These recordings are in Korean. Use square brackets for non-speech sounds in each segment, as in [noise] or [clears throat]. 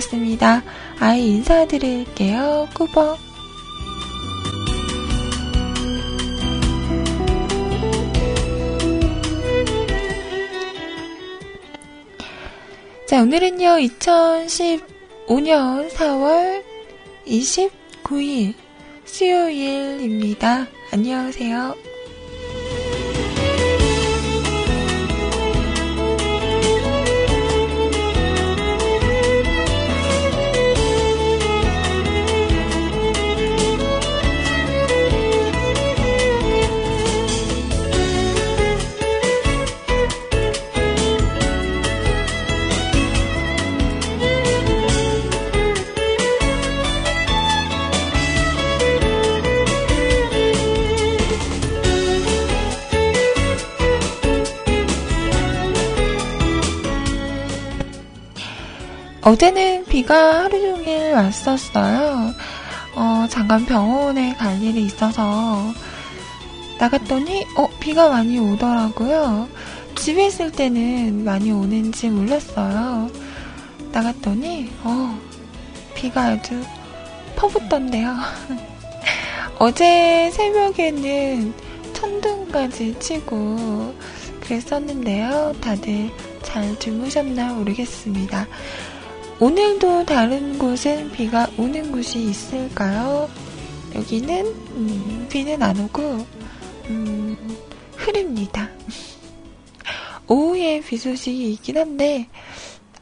반갑습니다. 아이 인사드릴게요. 꾸벅. 자, 오늘은요, 2015년 4월 29일 수요일입니다. 안녕하세요. 어제는 비가 하루 종일 왔었어요. 어, 잠깐 병원에 갈 일이 있어서 나갔더니, 어, 비가 많이 오더라고요. 집에 있을 때는 많이 오는지 몰랐어요. 나갔더니, 어, 비가 아주 퍼붓던데요. [laughs] 어제 새벽에는 천둥까지 치고 그랬었는데요. 다들 잘 주무셨나 모르겠습니다. 오늘도 다른 곳은 비가 오는 곳이 있을까요? 여기는 음, 비는 안 오고 음, 흐립니다. [laughs] 오후에 비 소식이 있긴 한데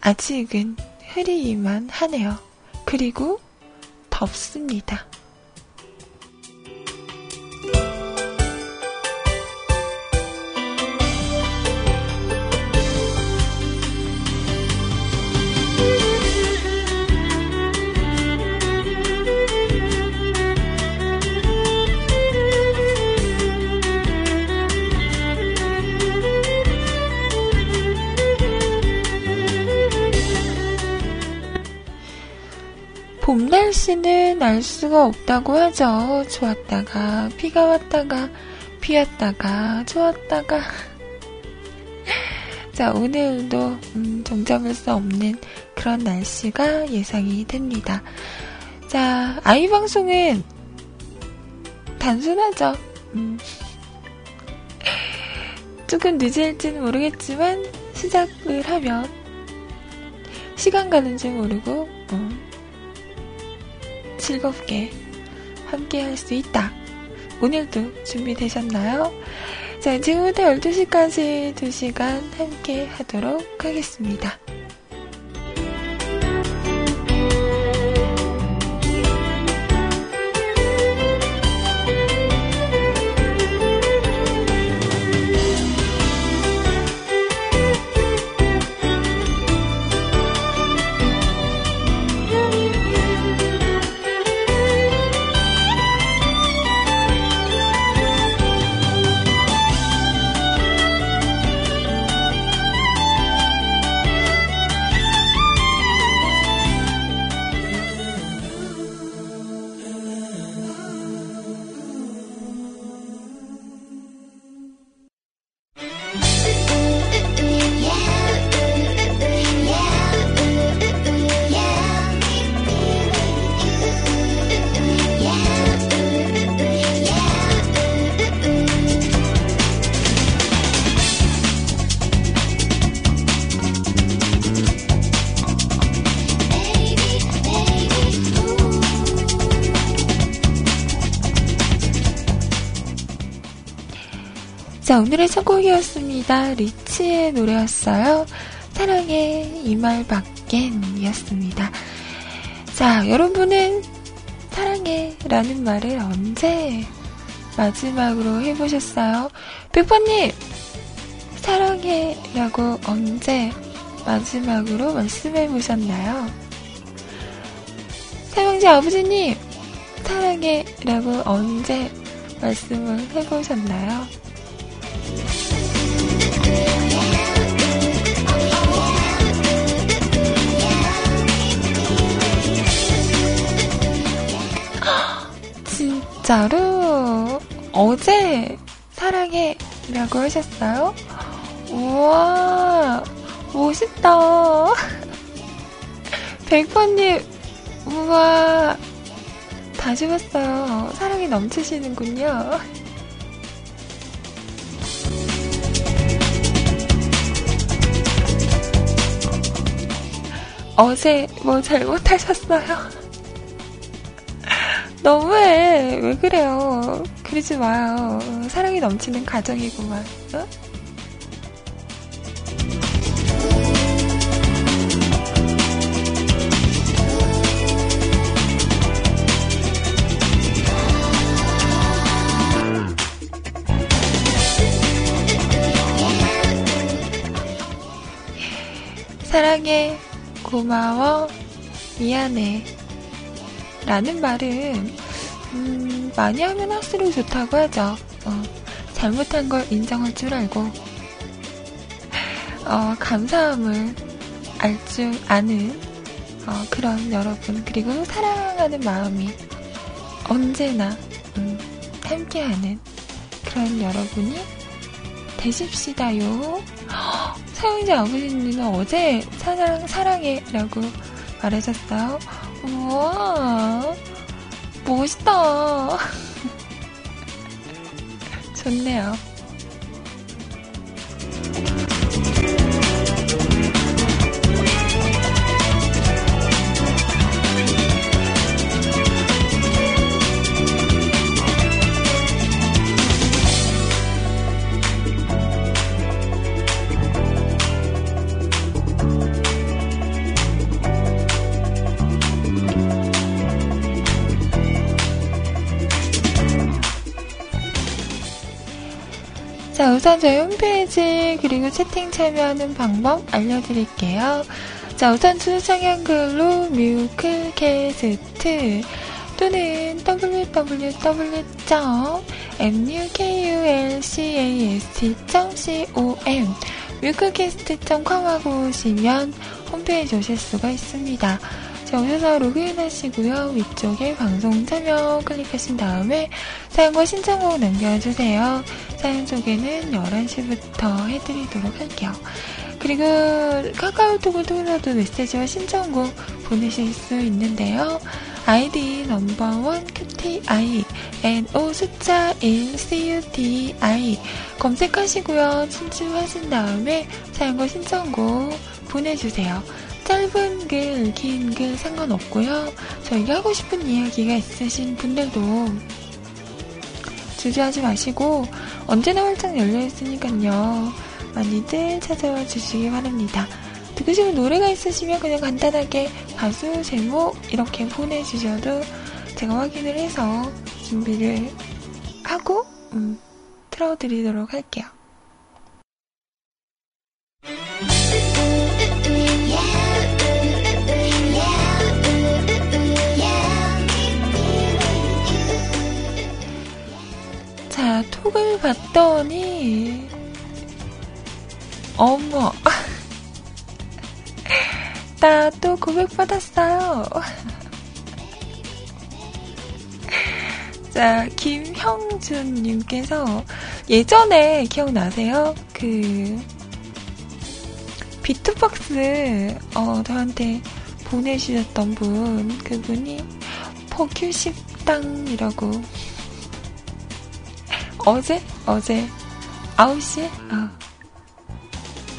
아직은 흐리기만 하네요. 그리고 덥습니다. 봄 날씨는 알 수가 없다고 하죠. 좋았다가, 비가 왔다가, 비 왔다가, 좋았다가. [laughs] 자, 오늘도, 음, 종잡을 수 없는 그런 날씨가 예상이 됩니다. 자, 아이 방송은 단순하죠. 음. [laughs] 조금 늦을지는 모르겠지만, 시작을 하면, 시간 가는 줄 모르고, 음, 즐겁게 함께 할 수 있다. 오늘도 준비되셨나요? 자, 지금부터 12시까지 2시간 함께 하도록 하겠습니다. 자, 오늘의 첫 곡이었습니다. 리치의 노래였어요. 사랑의 이말 밖엔 이었습니다. 자, 여러분은 사랑해 라는 말을 언제 마지막으로 해보셨어요? 백퍼님! 사랑해 라고 언제 마지막으로 말씀해보셨나요? 사명지 아버지님! 사랑해 라고 언제 말씀을 해보셨나요? 진짜로 어제 사랑해 라고 하셨어요? 우와 멋있다 [laughs] 백퍼님, 우와, 다시 봤어요. 사랑이 넘치시는군요. 어제 뭐 잘못하셨어요? 너무해. 왜 그래요? 그러지 마요. 사랑이 넘치는 가정이구만. 어? 사랑해, 고마워, 미안해. 라는 말은, 음, 많이 하면 할수록 좋다고 하죠. 어, 잘못한 걸 인정할 줄 알고, 어, 감사함을 알 줄 아는, 어, 그런 여러분, 그리고 사랑하는 마음이 언제나, 음, 함께하는 그런 여러분이 되십시다요. [gasps] 사용자 아버지님은 어제 사랑, 사랑해 라고 말하셨어요. 우와, 멋있다. [laughs] 좋네요. 자, 우선 저희 홈페이지 그리고 채팅 참여하는 방법 알려드릴게요. 자, 우선 수상 한글로 뮤클캐스트 또는 www.mukulcast.com 뮤클캐스트.com 하고 오시면 홈페이지 오실 수가 있습니다. 자, 오셔서 로그인 하시고요. 위쪽에 방송 참여 클릭하신 다음에 사연과 신청곡 남겨주세요. 사연 소개는 11시부터 해드리도록 할게요. 그리고 카카오톡을 통해서도 메시지와 신청곡 보내실 수 있는데요. 아이디 넘버원 QTI NO 숫자 1 CUTI 검색하시고요. 친추하신 다음에 사연과 신청곡 보내주세요. 짧은 글, 긴 글 상관없고요. 저희가 하고 싶은 이야기가 있으신 분들도 주저하지 마시고 언제나 활짝 열려있으니까요. 많이들 찾아와 주시기 바랍니다. 듣고 싶은 노래가 있으시면 그냥 간단하게 가수, 제목 이렇게 보내주셔도 제가 확인을 해서 준비를 하고 음, 틀어드리도록 할게요. 자, 톡을 봤더니, 어머. [laughs] 나 또 고백받았어요. [laughs] 자, 김형준님께서 예전에 기억나세요? 그, 비트박스, 어, 저한테 보내주셨던 분, 그분이 포큐식당이라고 어제? 어제 9시에? 어,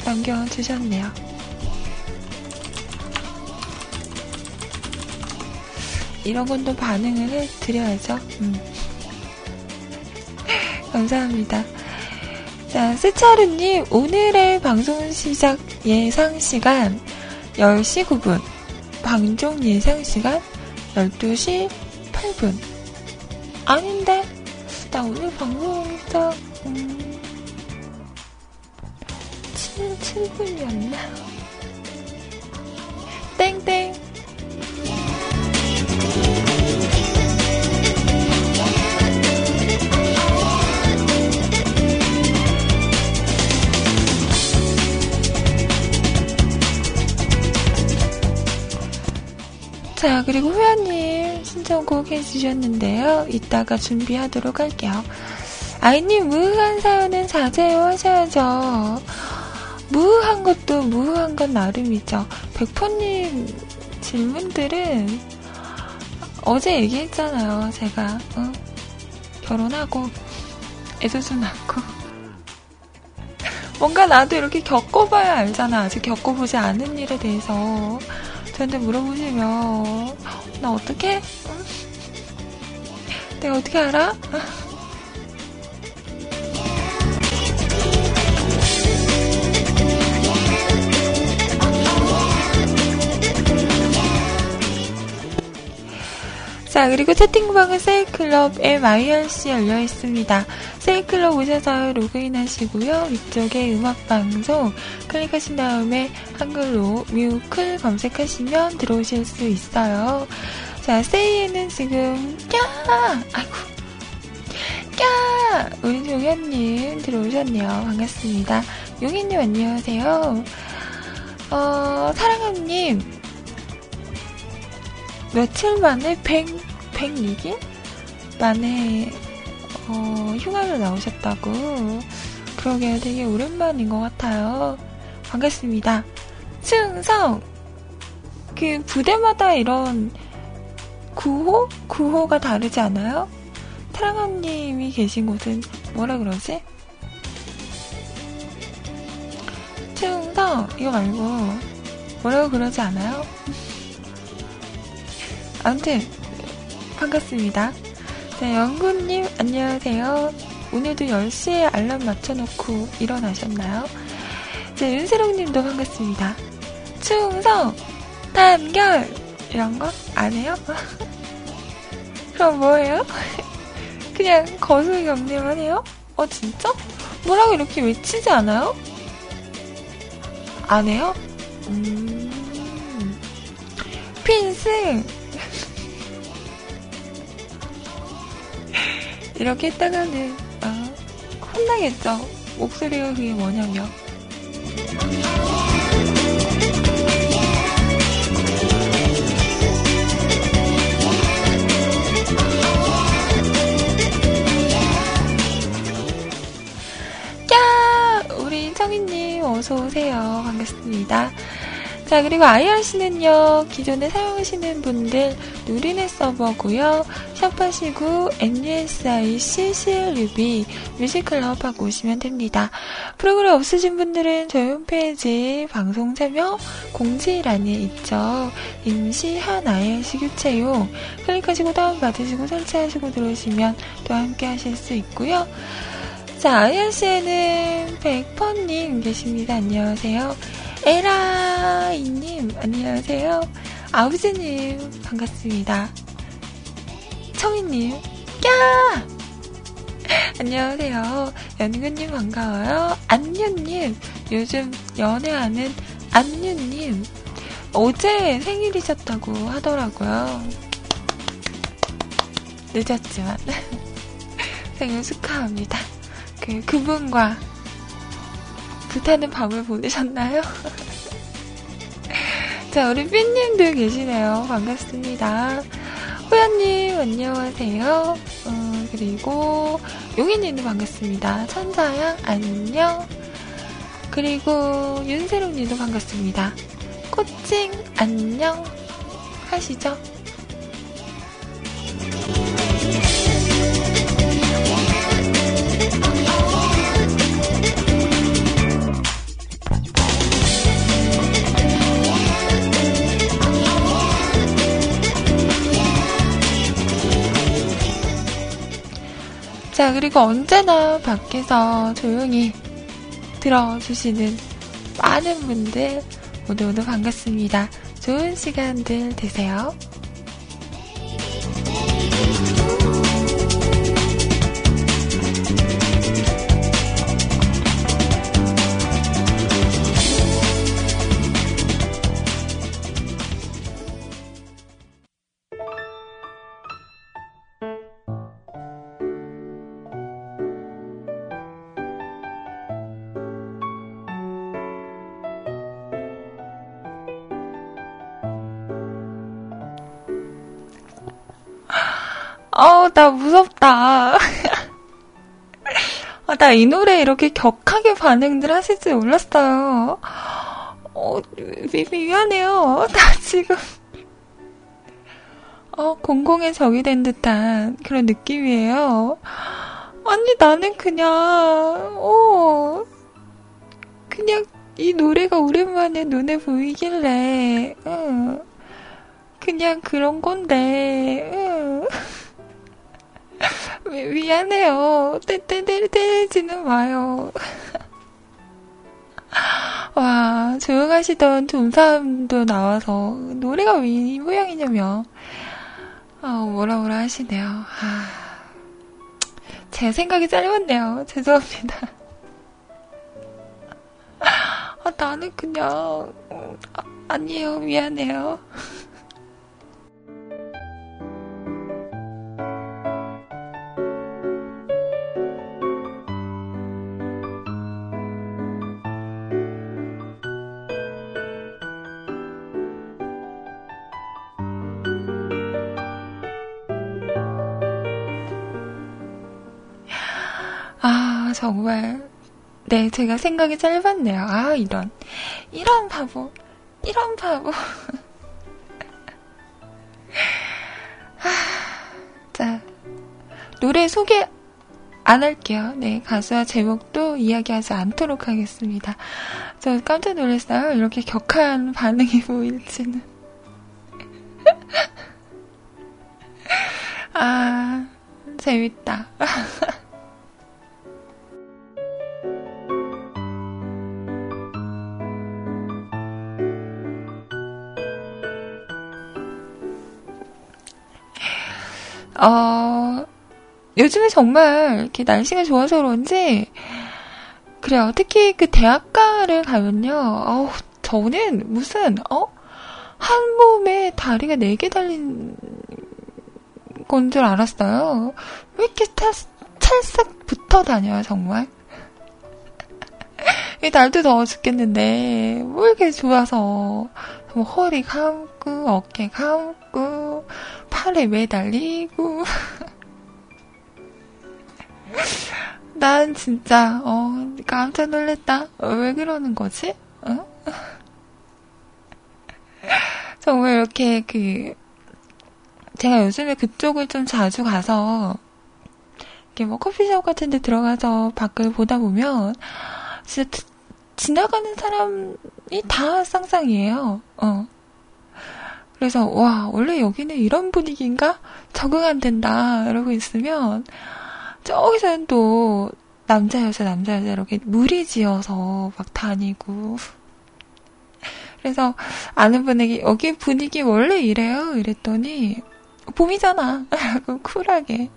남겨주셨네요. 이런 건 또 반응을 해드려야죠. 음. [laughs] 감사합니다. 자, 스차루님, 오늘의 방송 시작 예상 시간 10시 9분, 방송 예상 시간 12시 8분. 아닌데? 나 오늘 방송사, 음, 7, 7분이었나? 땡땡. 자, 그리고 후야님 신청곡 해주셨는데요. 이따가 준비하도록 할게요. 아이님, 무흐한 사연은 자제요 하셔야죠. 무흐한 것도 무흐한 건 나름이죠. 백퍼님, 질문들은 어제 얘기했잖아요. 제가 어? 결혼하고 애도도 낳고 뭔가 나도 이렇게 겪어봐야 알잖아. 아직 겪어보지 않은 일에 대해서 저한테 물어보시면 나 어떻게? 내가 어떻게 알아? 자, 그리고 채팅방은 세일클럽 MIRC 열려 있습니다. 세일클럽 오셔서 로그인 하시고요. 위쪽에 음악방송 클릭하신 다음에 한글로 뮤클 검색하시면 들어오실 수 있어요. 자, 세이에는 지금, 야! 아이고. 야! 우리 종현님 들어오셨네요. 반갑습니다. 용희님 안녕하세요. 어, 사랑함님, 며칠 만에 100, 106일? 만에, 어, 휴가를 나오셨다고. 그러게 되게 오랜만인 것 같아요. 반갑습니다. 충성! 그 부대마다 이런 구호? 구호가 다르지 않아요? 사랑함님이 계신 곳은 뭐라 그러지? 충성! 이거 말고 뭐라고 그러지 않아요? 아무튼 반갑습니다. 자, 영구님 안녕하세요. 오늘도 10시에 알람 맞춰놓고 일어나셨나요? 자, 윤세롱님도 반갑습니다. 충성, 단결 이런 거 안 해요? [laughs] 그럼 뭐예요? [laughs] 그냥 거수 경례만 해요? 어 진짜? 뭐라고 이렇게 외치지 않아요? 안 해요? 음... 필승 이렇게 했다가는 어, 혼나겠죠. 목소리가 그게 뭐냐면 야 우리 청이님 어서 오세요. 반갑습니다. 자, 그리고 IRC는요, 기존에 사용하시는 분들 누리넷 서버고요 샵하시고 NUSI CCLUB 뮤직클럽 하고 오시면 됩니다. 프로그램 없으신 분들은 저희 홈페이지 방송 참여 공지란에 있죠. 임시한 IRC 교체용 클릭하시고 다운받으시고 설치하시고 들어오시면 또 함께 하실 수 있고요. 자, IRC에는 백퍼님 계십니다. 안녕하세요. 에라이님, 안녕하세요. 아우즈님, 반갑습니다. 청이님, 야! 안녕하세요. 연근님 반가워요. 안유님, 요즘 연애하는 안유님, 어제 생일이셨다고 하더라고요. 늦었지만, [laughs] 생일 축하합니다. 그, 그분과 불타는 밤을 보내셨나요? [laughs] 자, 우리 삐님들 계시네요. 반갑습니다. 호연님, 안녕하세요. 어, 그리고, 용희님도 반갑습니다. 천사양, 안녕. 그리고, 윤세롱님도 반갑습니다. 코칭, 안녕. 하시죠? 자, 그리고 언제나 밖에서 조용히 들어주시는 많은 분들 모두 모두 반갑습니다. 좋은 시간들 되세요. 나 무섭다. [laughs] 아, 나 이 노래 이렇게 격하게 반응들 하실 줄 몰랐어요. 어, 미, 미안해요. [laughs] 나 지금 어, 공공의 적이 된 듯한 그런 느낌이에요. 아니, 나는 그냥, 어, 그냥 이 노래가 오랜만에 눈에 보이길래, 응. 그냥 그런 건데, 응. 미 안해요. 때 때 때때지는 마요. 와, 조용하시던 존사도 나와서 노래가 왜 이 모양이냐며. 아, 뭐라 뭐라 하시네요. 아, 제 생각이 짧았네요. 죄송합니다. 아, 나는 그냥, 아, 아니에요. 미안해요. 정말. 네, 제가 생각이 짧았네요. 아, 이런. 이런 바보. 이런 바보. [laughs] 자, 노래 소개 안 할게요. 네, 가수와 제목도 이야기하지 않도록 하겠습니다. 저 깜짝 놀랐어요. 이렇게 격한 반응이 [laughs] 보일지는. [laughs] 아, 재밌다. 어, 요즘에 정말 이렇게 날씨가 좋아서 그런지, 그래요. 특히 그 대학가를 가면요. 어우, 저는 무슨, 어? 한 몸에 다리가 네 개 달린 건 줄 알았어요. 왜 이렇게 타, 찰싹 붙어 다녀요, 정말? [laughs] 이 날도 더워 죽겠는데, 뭐 이렇게 좋아서, 뭐 허리 감고, 어깨 감고, 팔에 매달리고. 난 진짜, 어, 깜짝 놀랬다. 어, 왜 그러는 거지? 어? 정말 이렇게 그, 제가 요즘에 그쪽을 좀 자주 가서, 이렇게 뭐 커피숍 같은 데 들어가서 밖을 보다 보면, 진짜 지나가는 사람이 다 쌍쌍이에요. 어. 그래서 와 원래 여기는 이런 분위기인가? 적응 안 된다. 이러고 있으면 저기서는 또 남자 여자 남자 여자 이렇게 무리지어서 막 다니고. 그래서 아는 분에게 여기 분위기 원래 이래요? 이랬더니 봄이잖아. 라고 [laughs] 쿨하게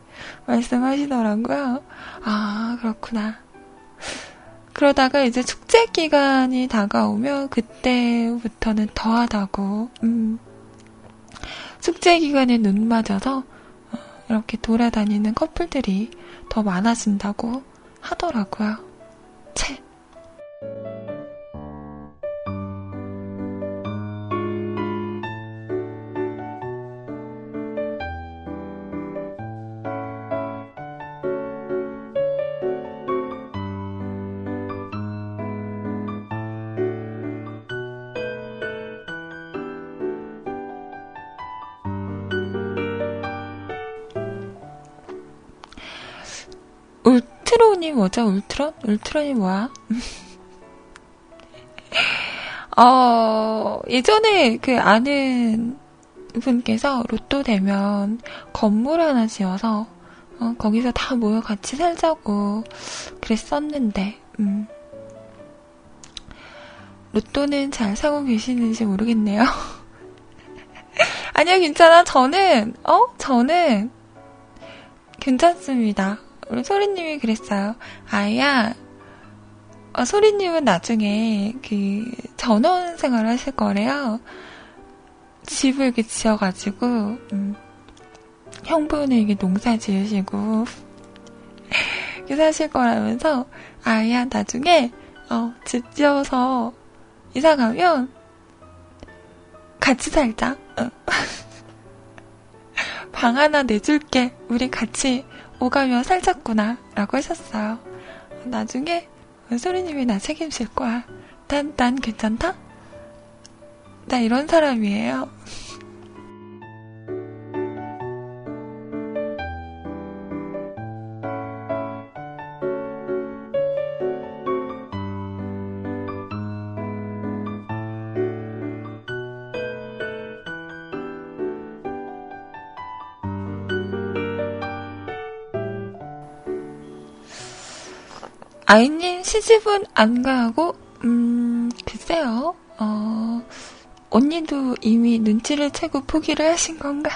말씀하시더라고요. 아 그렇구나. 그러다가 이제 축제 기간이 다가오면 그때부터는 더하다고. 음. 숙제 기간에 눈 맞아서 어, 이렇게 돌아다니는 커플들이 더 많아진다고 하더라고요. 채. 울트론이 뭐죠? 울트론? 울트론이 뭐야? [laughs] 어, 예전에 그 아는 분께서 로또 되면 건물 하나 지어서 어, 거기서 다 모여 같이 살자고 그랬었는데, 음. 로또는 잘 사고 계시는지 모르겠네요. [laughs] 아니요, 괜찮아. 저는, 어? 저는 괜찮습니다. 우리 소리님이 그랬어요. 아야, 어, 소리님은 나중에 그 전원 생활을 하실 거래요. 집을 이렇게 지어가지고, 음, 형부는 이게 농사 지으시고, 이렇게 사실 거라면서, 아야, 나중에, 어, 집 지어서 이사 가면, 같이 살자. 어. [laughs] 방 하나 내줄게. 우리 같이 오가며 살쪘구나. 라고 하셨어요. 나중에 소리님이 나 책임질 거야. 난, 난 괜찮다? 나 이런 사람이에요. 아이님 시집은 안 가고, 음, 글쎄요, 어, 언니도 이미 눈치를 채고 포기를 하신 건가?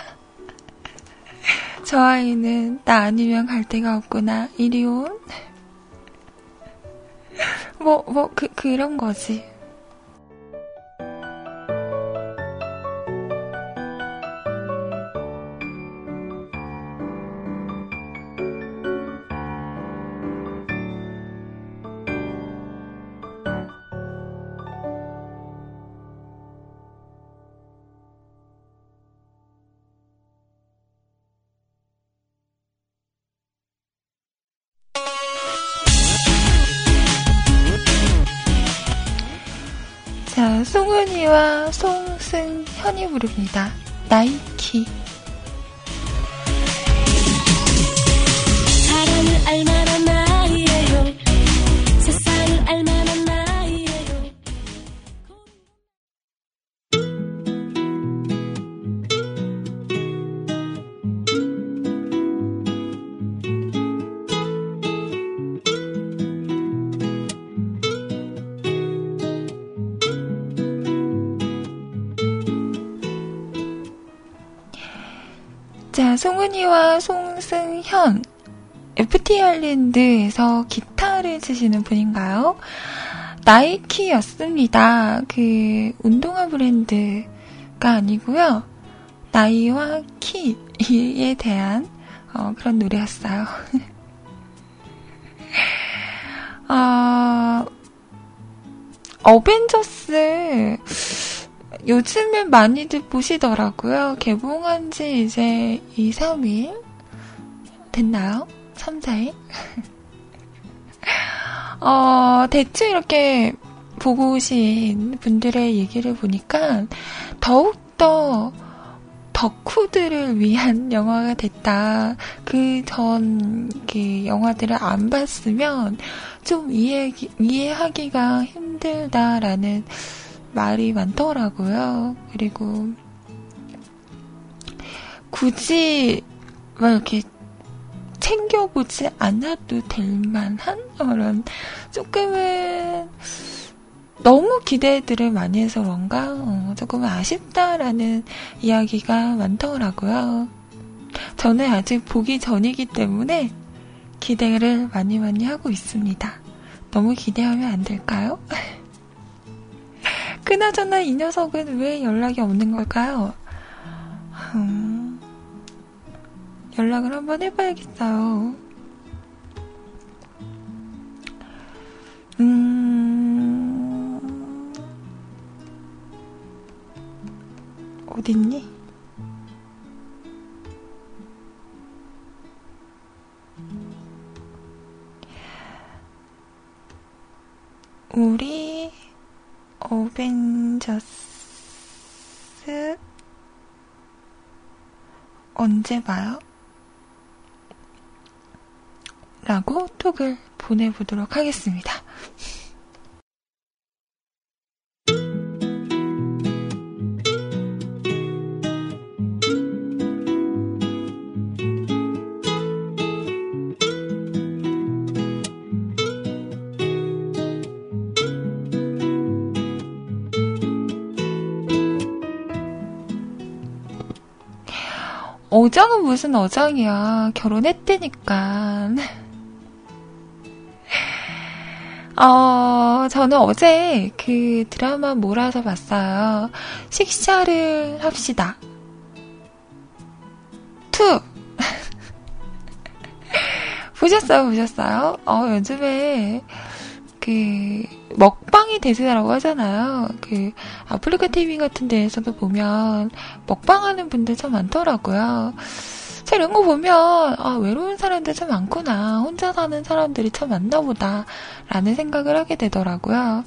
[laughs] 저 아이는 나 아니면 갈 데가 없구나. 이리 온. [laughs] 뭐, 뭐, 그, 그런 거지. 송승현이 부릅니다. 나이키. 송은이와 송승현. FT 아일랜드에서 기타를 치시는 분인가요? 나이키였습니다. 그, 운동화 브랜드가 아니고요. 나이와 키에 대한 어, 그런 노래였어요. [laughs] 어, 어벤져스 요즘에 많이들 보시더라고요. 개봉한 지 이제 2, 3일 됐나요? 3, 4일? [laughs] 어, 대충 이렇게 보고 오신 분들의 얘기를 보니까 더욱더 덕후들을 위한 [laughs] 영화가 됐다. 그 전, 그 영화들을 안 봤으면 좀 이해, 이해하기가 힘들다라는 말이 많더라고요. 그리고 굳이 막 이렇게 챙겨보지 않아도 될 만한 그런 조금은 너무 기대들을 많이 해서 그런가 어, 조금 아쉽다라는 이야기가 많더라고요. 저는 아직 보기 전이기 때문에 기대를 많이 많이 하고 있습니다. 너무 기대하면 안 될까요? [laughs] 그나저나 이 녀석은 왜 연락이 없는 걸까요? 음, 연락을 한번 해봐야겠어요. 음, 어딨니? 언제 봐요? 라고 톡을 보내보도록 하겠습니다. 어장은 무슨 어장이야. 결혼했대니까. [laughs] 어, 저는 어제 그 드라마 몰아서 봤어요. 식샤를 합시다. Two! [laughs] 보셨어요, 보셨어요? 어, 요즘에 그 먹방이 대세라고 하잖아요. 그 아프리카 TV 같은 데에서도 보면 먹방하는 분들 참 많더라고요. 자, 이런 거 보면 아, 외로운 사람들 참 많구나. 혼자 사는 사람들이 참 많나 보다. 라는 생각을 하게 되더라고요.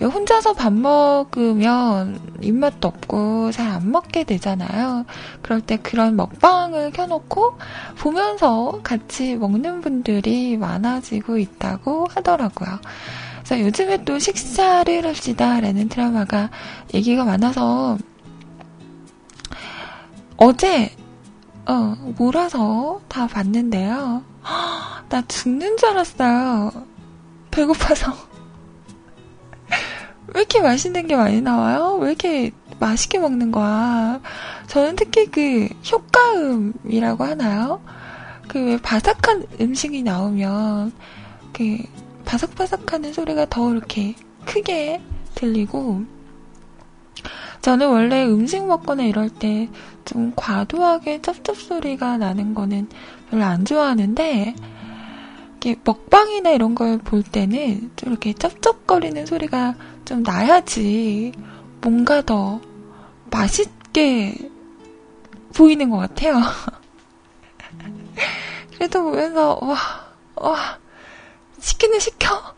혼자서 밥 먹으면 입맛도 없고 잘 안 먹게 되잖아요. 그럴 때 그런 먹방을 켜놓고 보면서 같이 먹는 분들이 많아지고 있다고 하더라고요. 그래서 요즘에 또 식사를 합시다 라는 드라마가 얘기가 많아서 어제 어, 몰아서 다 봤는데요. 나 죽는 줄 알았어요. 배고파서. [laughs] 왜 이렇게 맛있는 게 많이 나와요? 왜 이렇게 맛있게 먹는 거야? 저는 특히 그 효과음이라고 하나요? 그 바삭한 음식이 나오면 그 바삭바삭하는 소리가 더 이렇게 크게 들리고 저는 원래 음식 먹거나 이럴 때 좀 과도하게 쩝쩝 소리가 나는 거는 별로 안 좋아하는데 이렇게 먹방이나 이런 걸 볼 때는 좀 이렇게 쩝쩝거리는 소리가 좀 나야지 뭔가 더 맛있게 보이는 것 같아요. [laughs] 그래도 보면서 와, 와, 시키는 시켜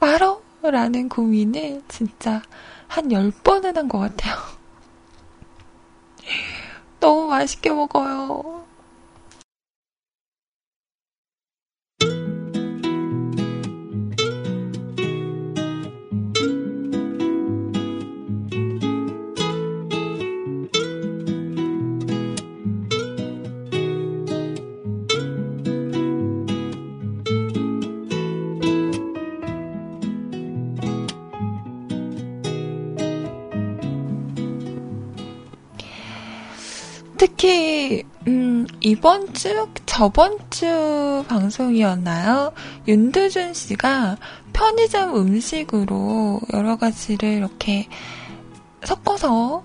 말어 라는 고민을 진짜 한 10번은 한 것 같아요. [laughs] 너무 맛있게 먹어요. 특히 음, 이번 주 저번 주 방송이었나요? 윤두준 씨가 편의점 음식으로 여러 가지를 이렇게 섞어서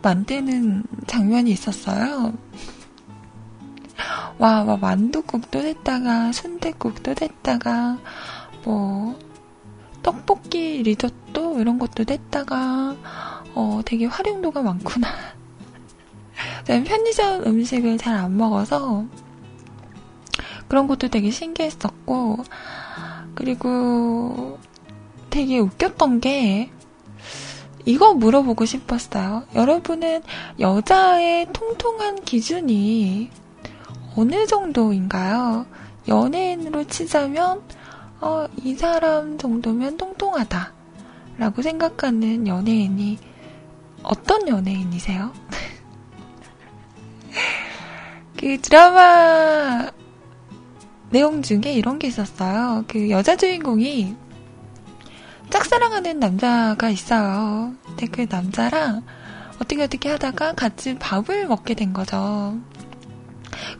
만드는 장면이 있었어요. 와, 와 만두국도 됐다가 순대국도 됐다가 뭐 떡볶이 리조또 이런 것도 됐다가 어 되게 활용도가 많구나. 편의점 음식을 잘 안 먹어서 그런 것도 되게 신기했었고, 그리고 되게 웃겼던 게, 이거 물어보고 싶었어요. 여러분은 여자의 통통한 기준이 어느 정도인가요? 연예인으로 치자면, 어, 이 사람 정도면 통통하다. 라고 생각하는 연예인이 어떤 연예인이세요? [laughs] 그 드라마 내용 중에 이런 게 있었어요. 그 여자 주인공이 짝사랑하는 남자가 있어요. 근데 그 남자랑 어떻게 어떻게 하다가 같이 밥을 먹게 된 거죠.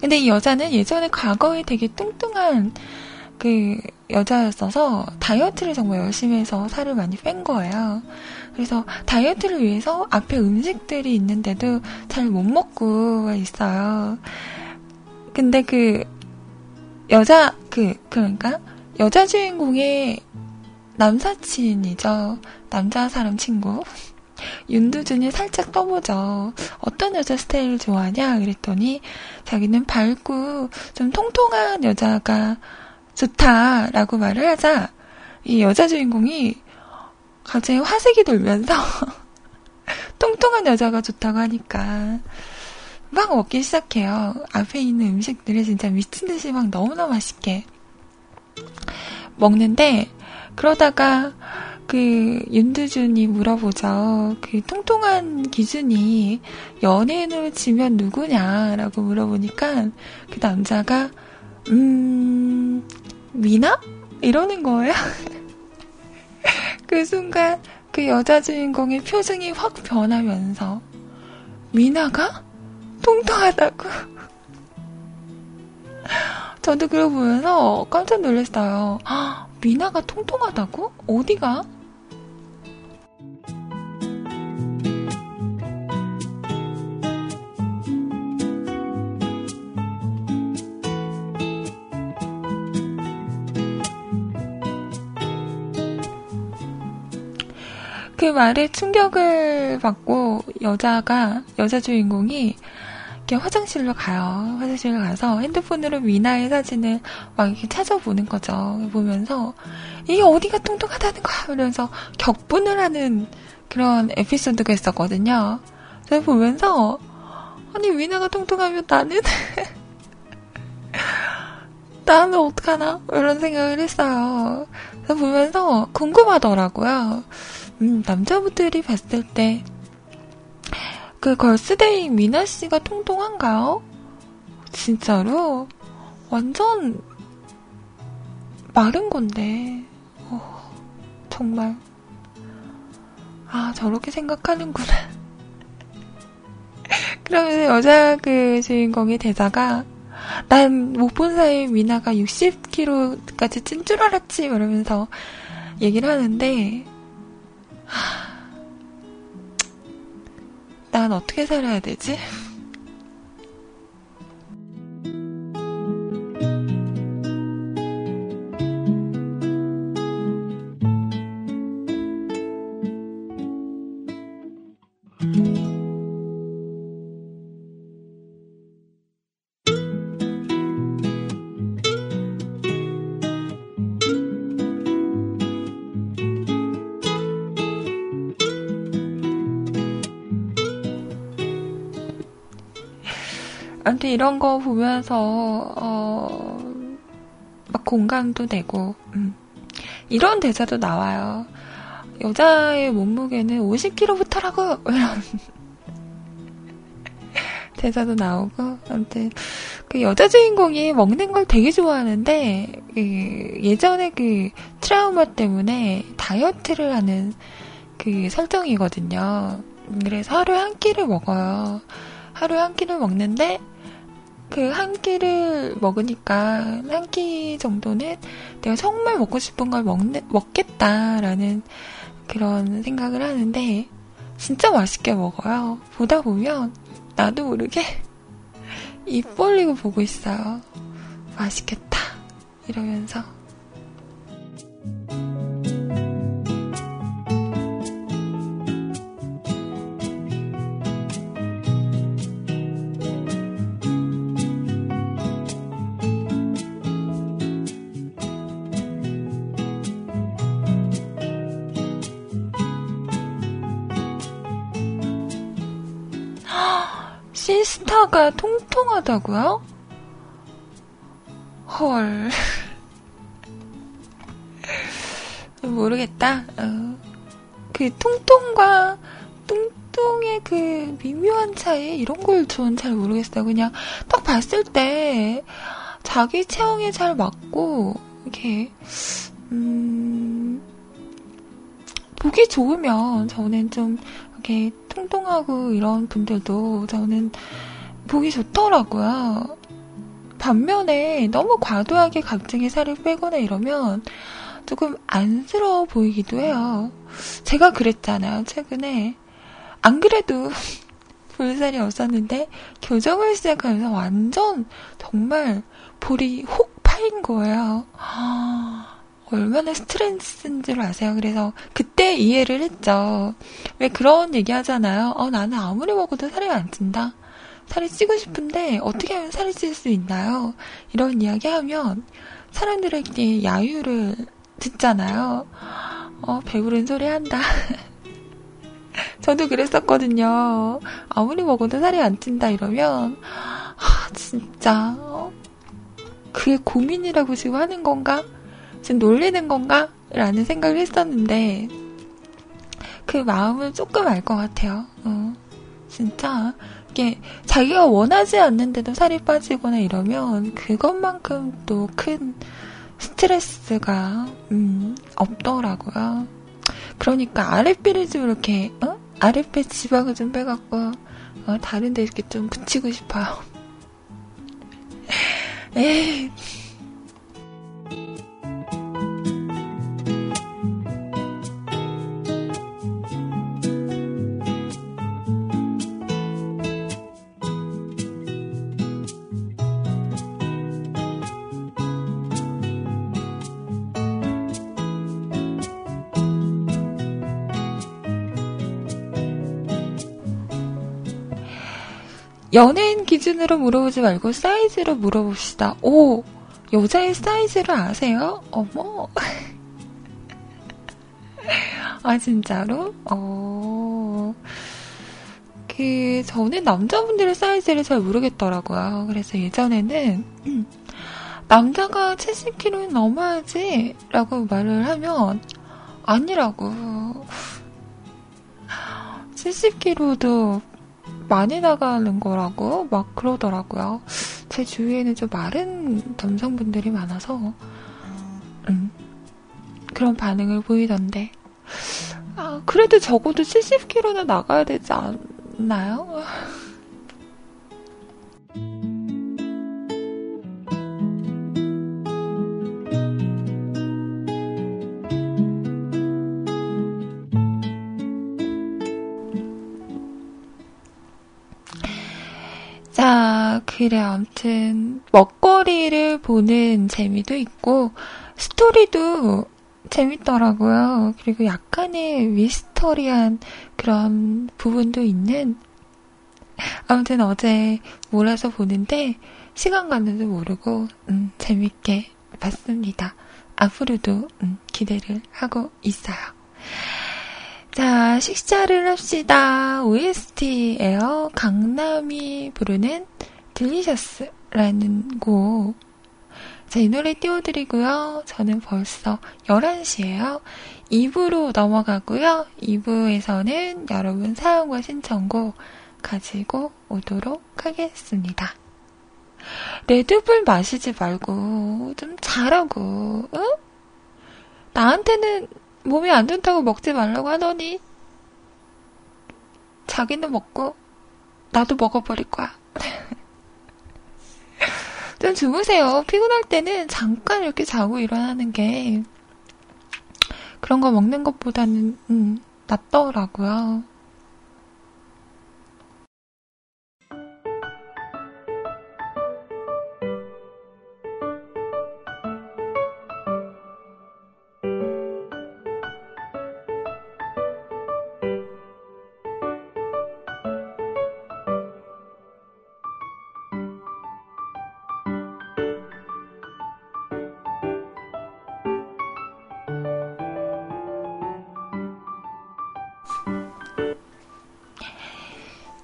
근데 이 여자는 예전에 과거에 되게 뚱뚱한 그 여자였어서 다이어트를 정말 열심히 해서 살을 많이 뺀 거예요. 그래서 다이어트를 위해서 앞에 음식들이 있는데도 잘 못 먹고 있어요. 근데 그 여자 그 그러니까 여자 주인공의 남사친이죠. 남자 사람 친구. [laughs] 윤두준이 살짝 떠보죠. 어떤 여자 스타일 좋아하냐? 그랬더니 자기는 밝고 좀 통통한 여자가 좋다라고 말을 하자 이 여자 주인공이 갑자기 화색이 돌면서 [laughs] 통통한 여자가 좋다고 하니까 막 먹기 시작해요. 앞에 있는 음식들을 진짜 미친 듯이 막 너무나 맛있게 먹는데 그러다가 그 윤두준이 물어보죠. 그 통통한 기준이 연예인으로 치면 누구냐라고 물어보니까 그 남자가 음 미나 이러는 거예요. [laughs] [laughs] 그 순간 그 여자 주인공의 표정이 확 변하면서 미나가 통통하다고. [laughs] 저도 그걸 보면서 깜짝 놀랐어요. [gasps] 미나가 통통하다고? 어디가? 그 말에 충격을 받고 여자가, 여자 주인공이 이렇게 화장실로 가요. 화장실로 가서 핸드폰으로 미나의 사진을 막 이렇게 찾아보는 거죠. 보면서 이게 어디가 뚱뚱하다는 거야. 이러면서 격분을 하는 그런 에피소드가 있었거든요. 제가 보면서 아니 미나가 통통하면 나는 [laughs] 나는 어떡하나 이런 생각을 했어요. 그래서 보면서 궁금하더라고요. 음, 남자분들이 봤을 때, 그 걸스데이 미나 씨가 통통한가요? 진짜로? 완전 마른 건데. 정말. 아, 저렇게 생각하는구나. [laughs] 그러면 여자 그 주인공의 대사가 난 못 본 사이에 미나가 60kg까지 찐 줄 알았지 이러면서 얘기를 하는데 하... 난 어떻게 살아야 되지? 아무튼 이런 거 보면서 어, 막 공감도 되고 음. 이런 대사도 나와요. 여자의 몸무게는 50kg부터라고 [laughs] 이런 대사도 나오고 아무튼 그 여자 주인공이 먹는 걸 되게 좋아하는데 그 예전에 그 트라우마 때문에 다이어트를 하는 그 설정이거든요. 그래서 하루에 한 끼를 먹어요. 하루에 한 끼를 먹는데 그 한 끼를 먹으니까 한 끼 정도는 내가 정말 먹고 싶은 걸 먹는, 먹겠다라는 그런 생각을 하는데 진짜 맛있게 먹어요. 보다 보면 나도 모르게 [laughs] 입 벌리고 보고 있어요. 맛있겠다. 이러면서. 스타가 통통하다고요? 헐. [laughs] 모르겠다. 어. 그 통통과 뚱뚱의 그 미묘한 차이 이런 걸 저는 잘 모르겠어요. 그냥 딱 봤을 때 자기 체형에 잘 맞고 이렇게 음 보기 좋으면 저는 좀 이렇게 통통하고 이런 분들도 저는 보기 좋더라고요. 반면에 너무 과도하게 갑자기 살을 빼거나 이러면 조금 안쓰러워 보이기도 해요. 제가 그랬잖아요, 최근에. 안 그래도 [laughs] 볼살이 없었는데 교정을 시작하면서 완전 정말 볼이 혹 파인 거예요. 아, 얼마나 스트레스인 줄 아세요? 그래서 그때 이해를 했죠. 왜 그런 얘기 하잖아요. 어, 나는 아무리 먹어도 살이 안 찐다. 살이 찌고 싶은데 어떻게 하면 살이 찔 수 있나요? 이런 이야기 하면 사람들에게 야유를 듣잖아요. 어, 배부른 소리 한다. [laughs] 저도 그랬었거든요. 아무리 먹어도 살이 안 찐다 이러면, 아, 진짜, 어? 그게 고민이라고 지금 하는 건가? 지금 놀리는 건가? 라는 생각을 했었는데, 그 마음을 조금 알 것 같아요. 어, 진짜, 이게 자기가 원하지 않는데도 살이 빠지거나 이러면 그것만큼 또 큰 스트레스가, 음, 없더라고요. 그러니까 아랫배를 좀 이렇게, 어? 아랫배 지방을 좀 빼갖고, 어, 다른데 이렇게 좀 붙이고 싶어요. [laughs] 에이. 연예인 기준으로 물어보지 말고 사이즈로 물어봅시다. 오, 여자의 사이즈를 아세요? 어머. [laughs] 아, 진짜로? 어. 그, 저는 남자분들의 사이즈를 잘 모르겠더라고요. 그래서 예전에는, [clears throat] 남자가 70kg 넘어야지, 라고 말을 하면, 아니라고. 70kg도 많이 나가는 거라고 막 그러더라고요. 제 주위에는 좀 마른 남성분들이 많아서 음, 그런 반응을 보이던데 아, 그래도 적어도 70km는 나가야 되지 않나요? 그래, 아무튼, 먹거리를 보는 재미도 있고, 스토리도 재밌더라고요. 그리고 약간의 미스터리한 그런 부분도 있는, [laughs] 아무튼 어제 몰아서 보는데, 시간 가는 줄 모르고, 음, 재밌게 봤습니다. 앞으로도, 음, 기대를 하고 있어요. 자, 식사를 합시다. OST예요. 강남이 부르는 딜리셔스라는 곡. 자, 이 노래 띄워드리고요. 저는 벌써 11시에요. 2부로 넘어가고요. 2부에서는 여러분 사연과 신청곡 가지고 오도록 하겠습니다. 레드불 마시지 말고 좀 잘하고, 응? 나한테는 몸이 안 좋다고 먹지 말라고 하더니 자기는 먹고 나도 먹어버릴 거야. [laughs] [laughs] 좀 주무세요. 피곤할 때는 잠깐 이렇게 자고 일어나는 게 그런 거 먹는 것보다는 음, 낫더라고요.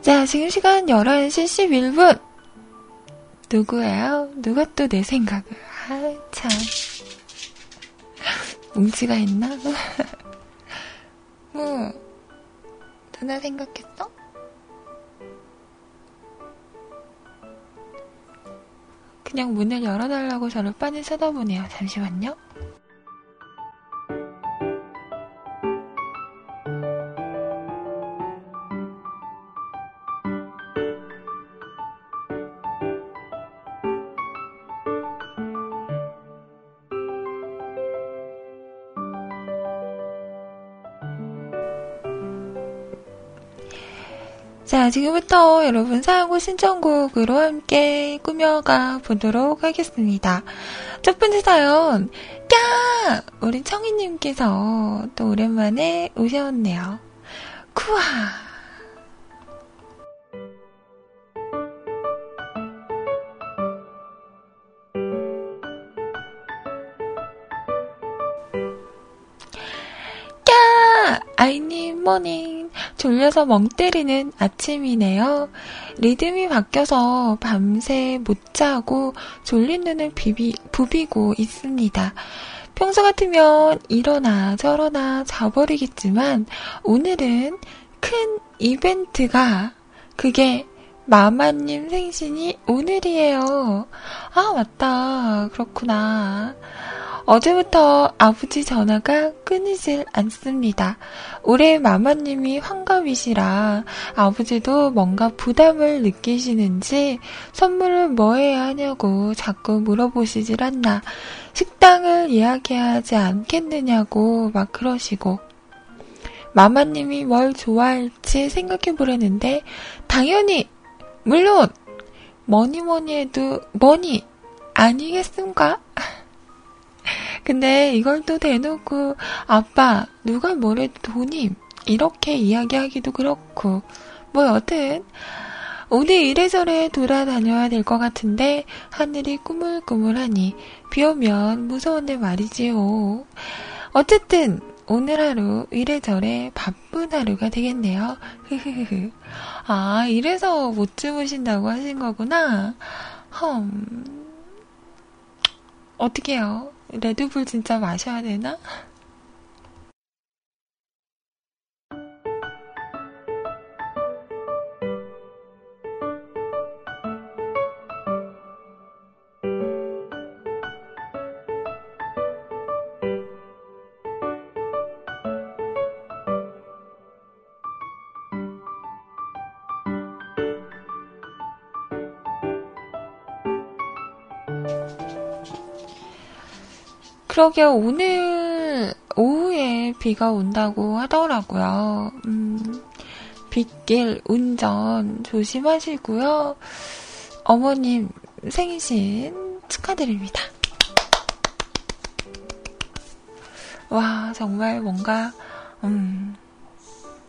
자, 지금 시간 11시 11분. 누구예요? 누가 또 내 생각을. 아, 참. [laughs] 뭉치가 있나? [laughs] 뭐, 누나 생각했어? 그냥 문을 열어달라고 저를 빤히 쳐다보네요. 잠시만요. 자, 지금부터 여러분 사연과 신청곡으로 함께 꾸며가 보도록 하겠습니다. 첫 번째 사연, 까! 우리 청이님께서 또 오랜만에 오셨네요. 쿠아! 까! 아이님 morning. 졸려서 멍 때리는 아침이네요. 리듬이 바뀌어서 밤새 못 자고 졸린 눈을 비비, 부비고 있습니다. 평소 같으면 이러나 저러나 자버리겠지만 오늘은 큰 이벤트가 그게 마마님 생신이 오늘이에요. 아, 맞다. 그렇구나. 어제부터 아버지 전화가 끊이질 않습니다. 올해 마마님이 환갑이시라 아버지도 뭔가 부담을 느끼시는지 선물을 뭐 해야 하냐고 자꾸 물어보시질 않나. 식당을 예약해야 하지 않겠느냐고 막 그러시고. 마마님이 뭘 좋아할지 생각해 보려는데, 당연히, 물론, 뭐니 뭐니 해도 뭐니 아니겠습니까? 근데 이걸 또 대놓고 아빠 누가 뭐래도 돈임 이렇게 이야기하기도 그렇고 뭐 여튼 오늘 이래저래 돌아다녀야 될 것 같은데 하늘이 꾸물꾸물하니 비 오면 무서운데 말이지요. 어쨌든 오늘 하루 이래저래 바쁜 하루가 되겠네요. 흐흐흐. 아, 이래서 못 주무신다고 하신 거구나. 험. 어떻게요? 레드불 진짜 마셔야 되나? 그러게요. 오늘 오후에 비가 온다고 하더라고요. 음, 빗길 운전 조심하시고요. 어머님 생신 축하드립니다. 와, 정말 뭔가, 음,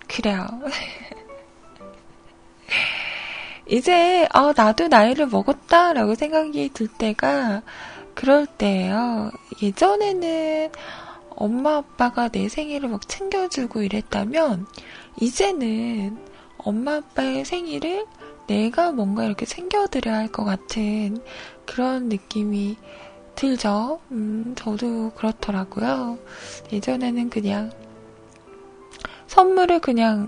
그래요. [laughs] 이제, 어, 나도 나이를 먹었다라고 생각이 들 때가 그럴 때예요. 예전에는 엄마 아빠가 내 생일을 막 챙겨주고 이랬다면, 이제는 엄마 아빠의 생일을 내가 뭔가 이렇게 챙겨드려야 할 것 같은 그런 느낌이 들죠. 음, 저도 그렇더라고요. 예전에는 그냥 선물을 그냥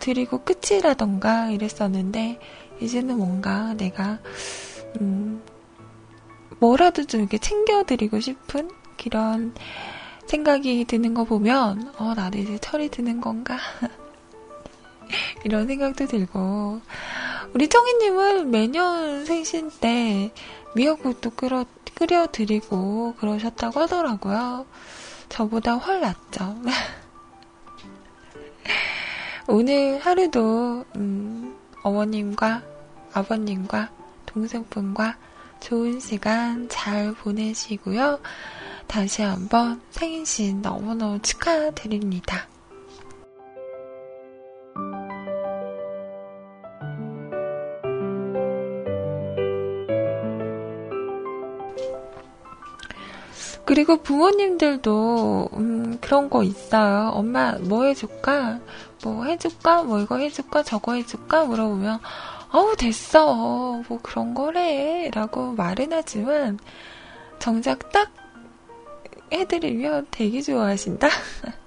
드리고 끝이라던가 이랬었는데, 이제는 뭔가 내가, 음, 뭐라도 좀 이렇게 챙겨드리고 싶은 그런 생각이 드는 거 보면, 어, 나도 이제 철이 드는 건가? [laughs] 이런 생각도 들고, 우리 청이님은 매년 생신 때 미역국도 끓여, 끓여드리고 그러셨다고 하더라고요. 저보다 훨 낫죠. [laughs] 오늘 하루도, 음, 어머님과 아버님과 동생분과 좋은 시간 잘 보내시고요. 다시 한번 생신 너무너무 축하드립니다. 그리고 부모님들도 음, 그런 거 있어요. 엄마 뭐 해줄까? 뭐 해줄까? 뭐 이거 해줄까? 저거 해줄까? 물어보면 어우 됐어. 뭐 그런 거래. 라고 말은 하지만 정작 딱 해드리면 되게 좋아하신다. [laughs]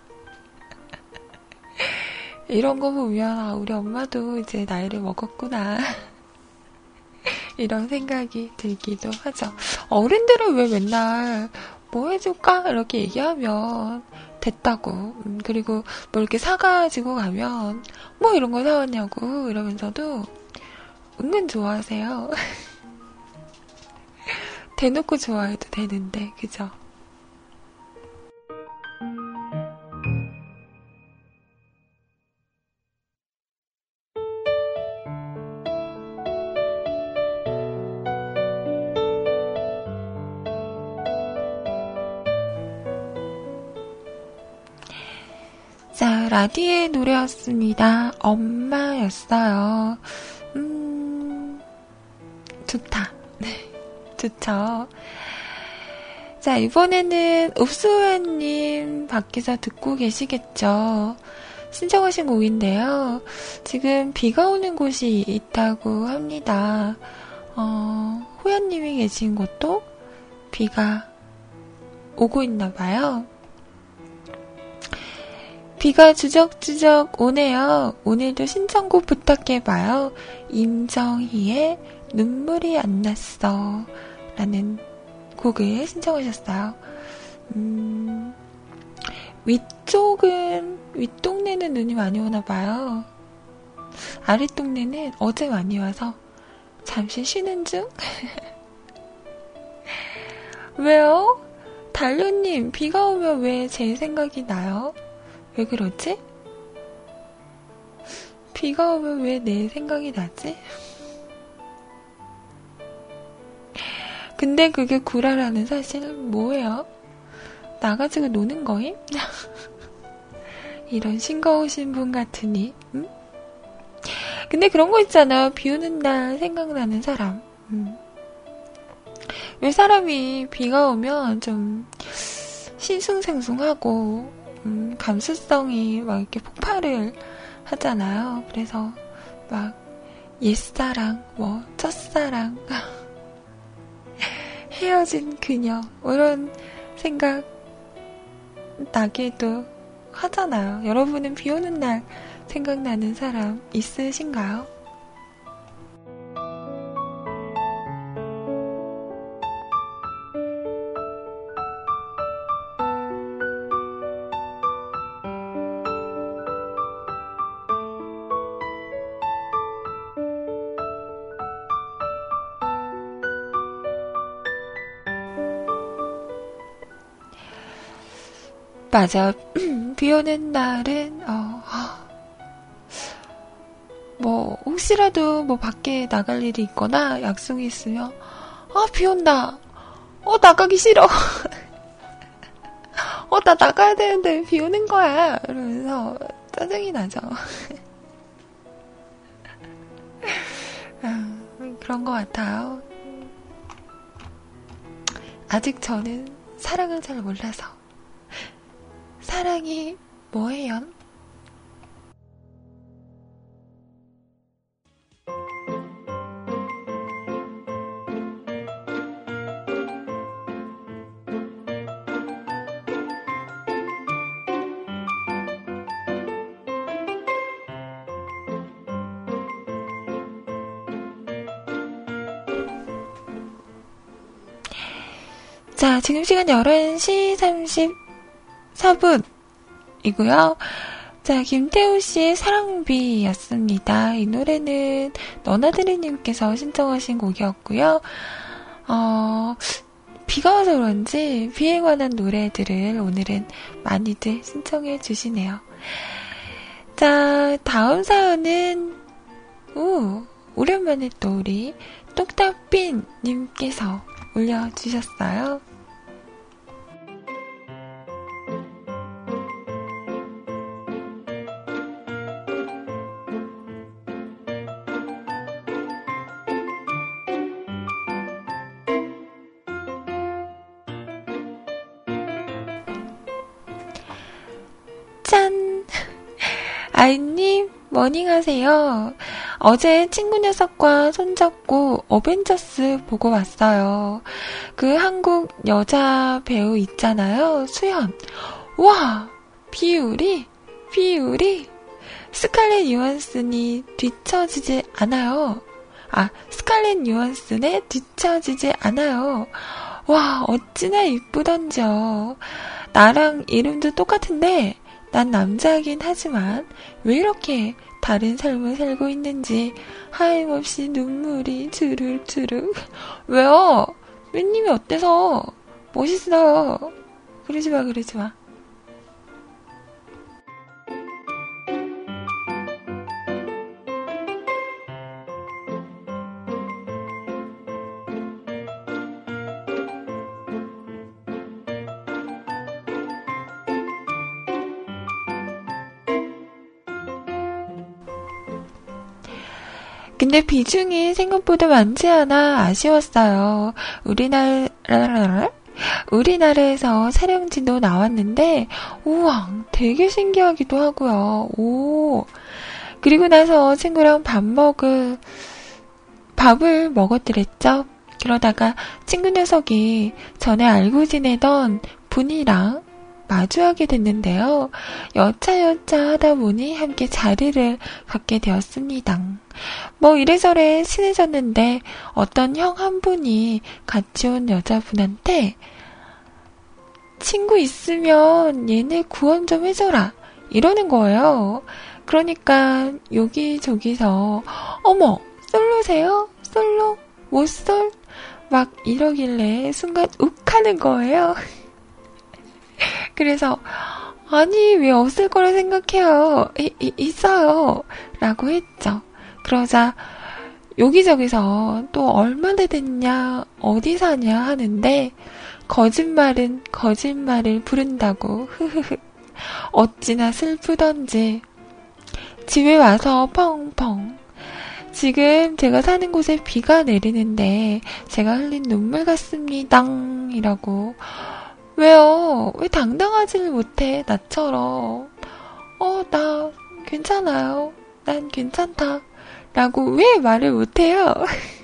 이런 거 보면 아, 우리 엄마도 이제 나이를 먹었구나. [laughs] 이런 생각이 들기도 하죠. 어른들은 왜 맨날 뭐 해줄까? 이렇게 얘기하면 됐다고. 음, 그리고 뭐 이렇게 사가지고 가면 뭐 이런 거 사왔냐고 이러면서도 은근 좋아하세요. [laughs] 대놓고 좋아해도 되는데, 그죠? 자, 라디의 노래였습니다. 엄마였어요. 음, 좋다. 네, 좋죠. 자, 이번에는 읍수연님 밖에서 듣고 계시겠죠. 신청하신 곡인데요. 지금 비가 오는 곳이 있다고 합니다. 어, 호연님이 계신 곳도 비가 오고 있나 봐요. 비가 주적주적 오네요. 오늘도 신청곡 부탁해봐요. 임정희의 눈물이 안 났어. 라는 곡을 신청하셨어요. 음, 위쪽은, 윗동네는 눈이 많이 오나 봐요. 아랫동네는 어제 많이 와서 잠시 쉬는 중? [laughs] 왜요? 달료님, 비가 오면 왜 제 생각이 나요? 왜 그러지? 비가 오면 왜 내 생각이 나지? 근데 그게 구라라는 사실은 뭐예요? 나가지고 노는 거임? [laughs] 이런 싱거우신 분 같으니, 음? 근데 그런 거 있잖아. 비 오는 날 생각나는 사람. 음. 왜 사람이 비가 오면 좀 신숭생숭하고 음, 감수성이 막 이렇게 폭발을 하잖아요. 그래서 막 옛사랑, 뭐 첫사랑, [laughs] 헤어진 그녀 뭐 이런 생각 나기도 하잖아요. 여러분은 비 오는 날 생각나는 사람 있으신가요? 맞아. [clears throat] 비 오는 날은, 어, 뭐, 혹시라도 뭐 밖에 나갈 일이 있거나 약속이 있으면, 아, 비 온다. 어, 나가기 싫어. [laughs] 어, 나 나가야 되는데 비 오는 거야. 이러면서 짜증이 나죠. 아, [laughs] 그런 것 같아요. 아직 저는 사랑을 잘 몰라서. 사랑이 뭐예요? 자, 지금 시간 11시 34분이고요. 자, 김태우 씨의 사랑비였습니다. 이 노래는 너나드리님께서 신청하신 곡이었고요. 어, 비가 와서 그런지 비에 관한 노래들을 오늘은 많이들 신청해 주시네요. 자, 다음 사연은, 오, 오랜만에 또 우리 똑딱빈님께서 올려주셨어요. 머닝하세요. 어제 친구 녀석과 손잡고 어벤져스 보고 왔어요. 그 한국 여자 배우 있잖아요. 수현. 와, 비율이, 비율이. 스칼렛 유한슨이 뒤처지지 않아요. 아, 스칼렛 유한슨에 뒤처지지 않아요. 와, 어찌나 이쁘던지요. 나랑 이름도 똑같은데, 난 남자이긴 하지만 왜 이렇게 다른 삶을 살고 있는지 하염없이 눈물이 주르르 [laughs] 왜요? 웬님이 어때서? 멋있어요. 그러지 마, 그러지 마. 근데 비중이 생각보다 많지 않아 아쉬웠어요. 우리나라, 우리나라에서 촬영진도 나왔는데, 우와, 되게 신기하기도 하고요. 오. 그리고 나서 친구랑 밥 먹을, 밥을 먹었더랬죠? 그러다가 친구 녀석이 전에 알고 지내던 분이랑 마주하게 됐는데요. 여차여차 하다 보니 함께 자리를 갖게 되었습니다. 뭐 이래저래 친해졌는데 어떤 형 한 분이 같이 온 여자분한테 친구 있으면 얘네 구원 좀 해줘라. 이러는 거예요. 그러니까 여기저기서 어머 솔로세요? 솔로? 못솔? 막 이러길래 순간 욱 하는 거예요. [laughs] 그래서 아니 왜 없을 거라 생각해요. 이, 이, 있어요. 라고 했죠. 그러자 여기저기서 또 얼마나 됐냐, 어디 사냐 하는데 거짓말은 거짓말을 부른다고 흐흐흐 어찌나 슬프던지 집에 와서 펑펑 지금 제가 사는 곳에 비가 내리는데 제가 흘린 눈물 같습니다 이라고 왜요? 왜 당당하지를 못해, 나처럼. 어, 나 괜찮아요. 난 괜찮다. 라고 왜 말을 못해요? [laughs]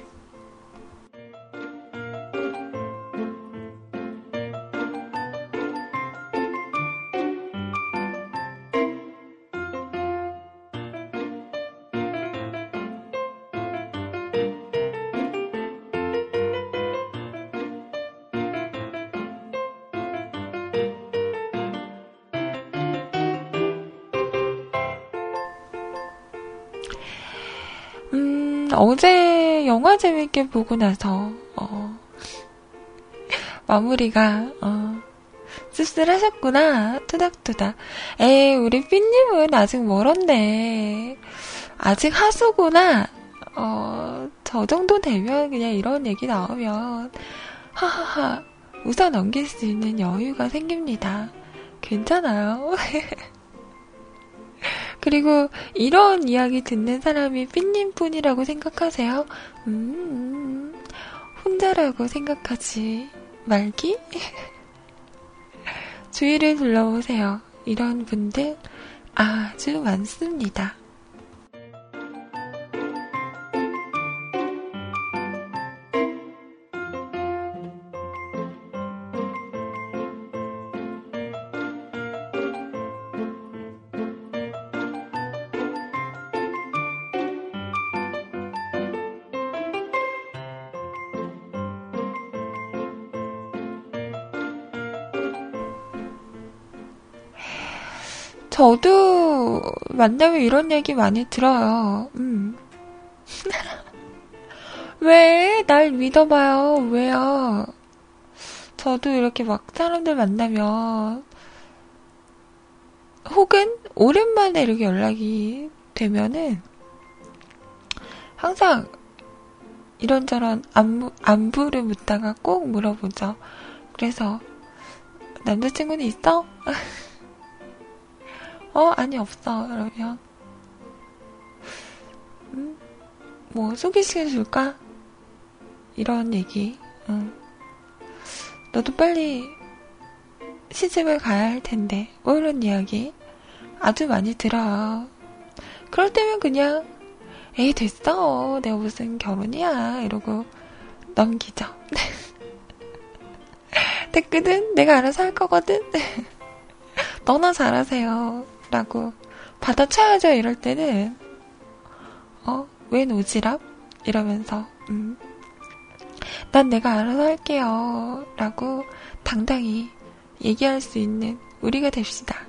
어제 영화 재밌게 보고 나서 어, 마무리가 어, 씁쓸하셨구나. 투닥투닥. 에이, 우리 삐님은 아직 멀었네. 아직 하수구나. 어, 저 정도 되면 그냥 이런 얘기 나오면, 하하하, 웃어 넘길 수 있는 여유가 생깁니다. 괜찮아요. [laughs] 그리고 이런 이야기 듣는 사람이 삐님 뿐이라고 생각하세요? 음, 혼자라고 생각하지 말기? [laughs] 주위를 둘러보세요. 이런 분들 아주 많습니다. 저도 만나면 이런 얘기 많이 들어요. 음. [laughs] 왜? 날 믿어봐요. 왜요? 저도 이렇게 막 사람들 만나면, 혹은 오랜만에 이렇게 연락이 되면은, 항상 이런저런 안부, 안부를 묻다가 꼭 물어보죠. 그래서, 남자친구는 있어? [laughs] 어, 아니, 없어. 그러면, 음, 뭐, 소개시켜 줄까? 이런 얘기, 응. 너도 빨리 시집을 가야 할 텐데, 뭐 이런 이야기 아주 많이 들어요. 그럴 때면 그냥, 에이, 됐어. 내가 무슨 결혼이야. 이러고 넘기죠. [laughs] 됐거든? 내가 알아서 할 거거든? [laughs] 너나 잘하세요. 라고 받아쳐야죠. 이럴 때는 어? 웬 오지랖? 이러면서 음. 난 내가 알아서 할게요. 라고 당당히 얘기할 수 있는 우리가 됩시다.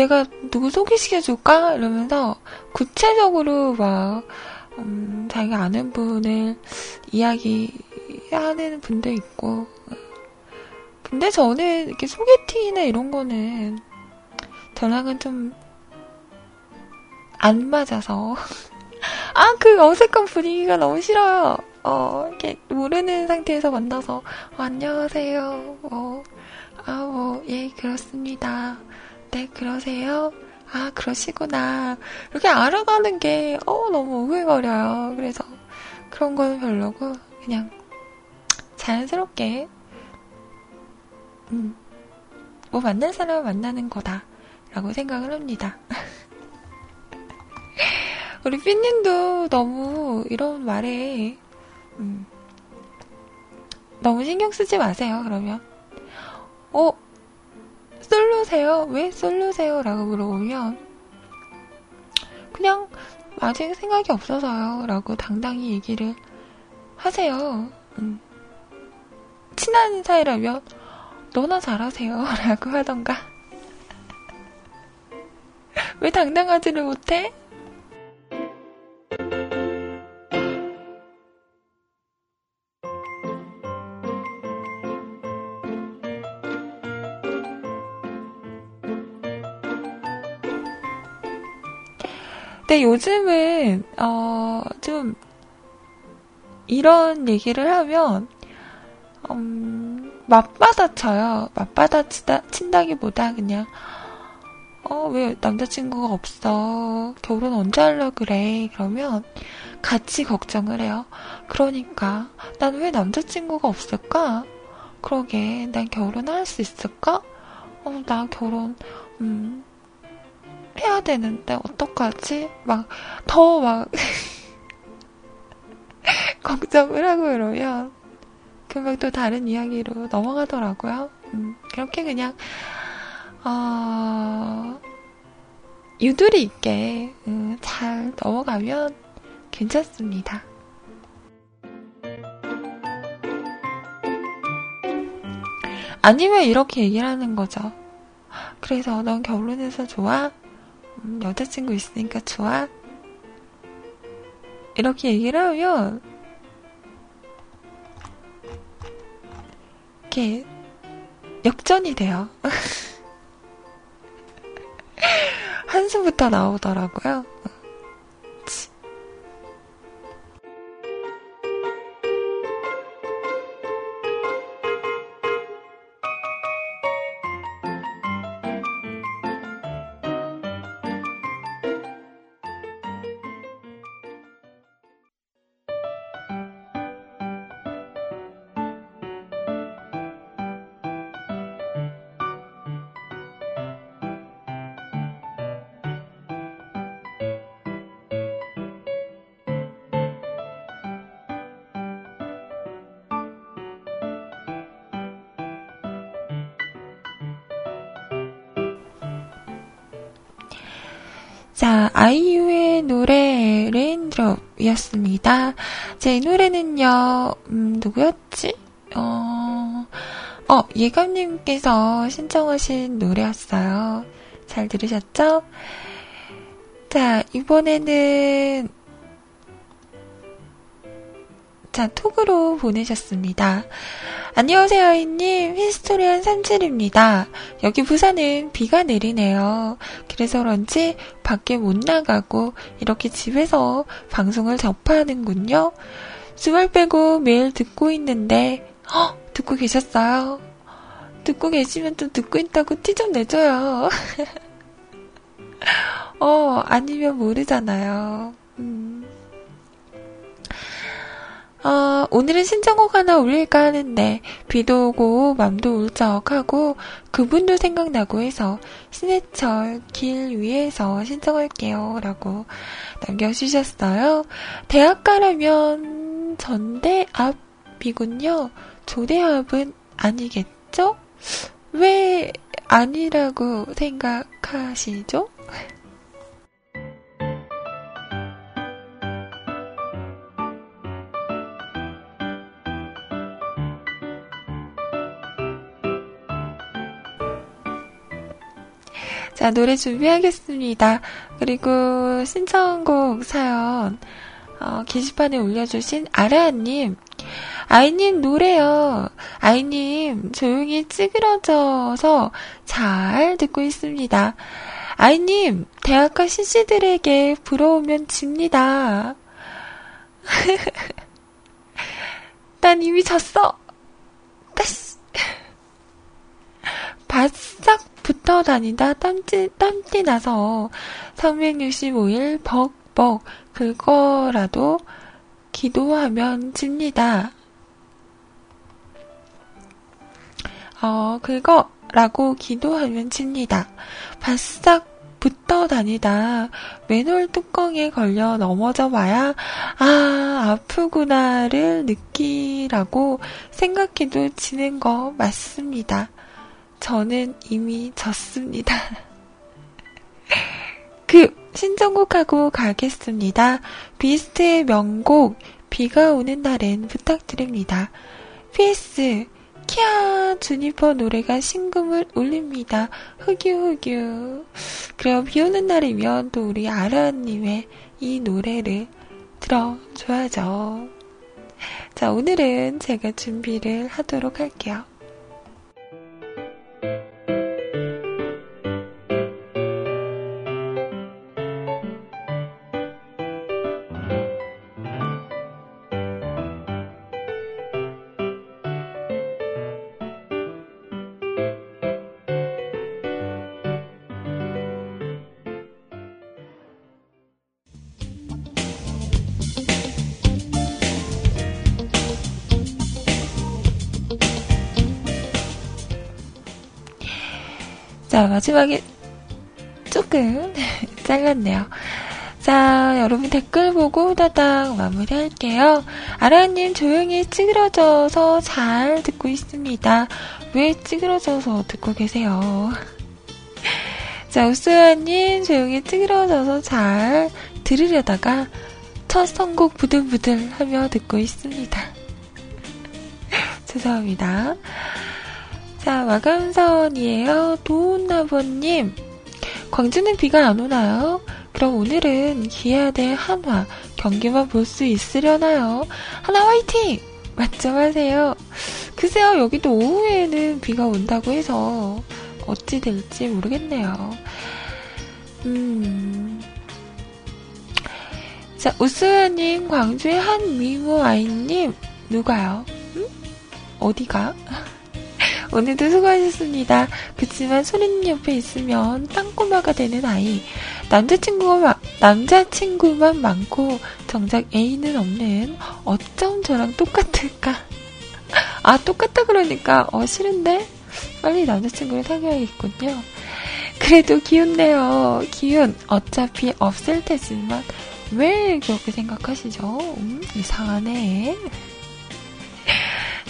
내가 누구 소개시켜줄까 이러면서 구체적으로 막 음, 자기가 아는 분을 이야기하는 분도 있고 근데 저는 이렇게 소개팅이나 이런 거는 저랑은 좀 안 맞아서 [laughs] 아 그 어색한 분위기가 너무 싫어요. 어 이렇게 모르는 상태에서 만나서 어, 안녕하세요. 어 아, 뭐, 예, 그렇습니다. 네, 그러세요? 아, 그러시구나. 이렇게 알아가는 게, 어, 너무 우글거려요. 그래서 그런 거는 별로고, 그냥 자연스럽게, 음, 뭐 만날 사람 만나는 거다. 라고 생각을 합니다. [laughs] 우리 삐님도 너무 이런 말에, 음, 너무 신경 쓰지 마세요, 그러면. 어, 솔로세요? 왜 솔로세요? 라고 물어보면, 그냥 아직 생각이 없어서요. 라고 당당히 얘기를 하세요. 음. 친한 사이라면, 너나 잘하세요. [laughs] 라고 하던가. [laughs] 왜 당당하지를 못해? 근데 요즘은, 어, 좀, 이런 얘기를 하면, 음, 맞받아쳐요. 맞받아치다, 친다기보다 그냥, 어, 왜 남자친구가 없어? 결혼 언제 하려 그래? 그러면 같이 걱정을 해요. 그러니까, 난 왜 남자친구가 없을까? 그러게, 난 결혼할 수 있을까? 어, 나 결혼, 음, 해야 되는데 어떡하지? 막 더 막 [laughs] 걱정을 하고 이러면 금방 또 다른 이야기로 넘어가더라고요. 음, 그렇게 그냥 어, 유두리 있게 음, 잘 넘어가면 괜찮습니다. 아니면 이렇게 얘기를 하는 거죠. 그래서 넌 결혼해서 좋아? 음, 여자친구 있으니까 좋아? 이렇게 얘기를 하면 이렇게 역전이 돼요. [laughs] 한숨부터 나오더라고요. 아이유의 노래 레인드롭이었습니다. 제 노래는요, 음, 누구였지? 어, 어, 예감님께서 신청하신 노래였어요. 잘 들으셨죠? 자, 이번에는 자, 톡으로 보내셨습니다. 안녕하세요, 아이님. 히스토리한 삼칠입니다. 여기 부산은 비가 내리네요. 그래서 그런지 밖에 못 나가고 이렇게 집에서 방송을 접하는군요. 주말 빼고 매일 듣고 있는데, 헉, 듣고 계셨어요? 듣고 계시면 또 듣고 있다고 티 좀 내줘요. [laughs] 어, 아니면 모르잖아요. 음. 어, 오늘은 신청곡 하나 올릴까 하는데 비도 오고 맘도 울적하고 그분도 생각나고 해서 신해철 길 위에서 신청할게요 라고 남겨주셨어요. 대학가라면 전대 앞이군요. 조대합은 아니겠죠? 왜 아니라고 생각하시죠? 자, 노래 준비하겠습니다. 그리고 신청곡 사연, 어, 게시판에 올려주신 아라님, 아이님 노래요. 아이님 조용히 찌그러져서 잘 듣고 있습니다. 아이님 대학가 시시들에게 부러우면 집니다. [laughs] 난 이미 졌어. 따시. [laughs] 바싹 붙어 다니다 땀띠, 땀띠 나서 365일 벅벅 그거라도 기도하면 집니다. 어, 그거라고 기도하면 집니다. 바싹 붙어 다니다 맨홀 뚜껑에 걸려 넘어져 봐야 아 아프구나를 느끼라고 생각해도 지는 거 맞습니다. 저는 이미 졌습니다. [laughs] 그 신청곡하고 가겠습니다. 비스트의 명곡 비가 오는 날엔 부탁드립니다. PS 키아 주니퍼 노래가 신금을 울립니다. 흑유흑유. 그래요. 비 오는 날이면 또 우리 아라님의 이 노래를 들어줘야죠. 자, 오늘은 제가 준비를 하도록 할게요. 자, 마지막에 조금 [laughs] 잘랐네요. 자, 여러분 댓글 보고 후다닥 마무리할게요. 아라님 조용히 찌그러져서 잘 듣고 있습니다. 왜 찌그러져서 듣고 계세요? [laughs] 자, 우수아님 조용히 찌그러져서 잘 들으려다가 첫 선곡 부들부들 하며 듣고 있습니다. [laughs] 죄송합니다. 자, 마감선이에요. 도훈나버님. 광주는 비가 안 오나요? 그럼 오늘은 기아대 한화 경기만 볼 수 있으려나요? 하나 화이팅! 맞죠 하세요. 글쎄요, 여기도 오후에는 비가 온다고 해서 어찌 될지 모르겠네요. 음. 자, 우수야님, 광주의 한미모 아이님, 누가요? 음? 어디가? 오늘도 수고하셨습니다. 그치만 소리님 옆에 있으면 땅꼬마가 되는 아이. 남자친구가, 남자친구만 많고 정작 애인은 없는 어쩜 저랑 똑같을까? [laughs] 아, 똑같다 그러니까, 어, 싫은데? 빨리 남자친구를 사귀어야겠군요. 그래도 기운내요. 기운. 어차피 없을 테지만, 왜 그렇게 생각하시죠? 음, 이상하네.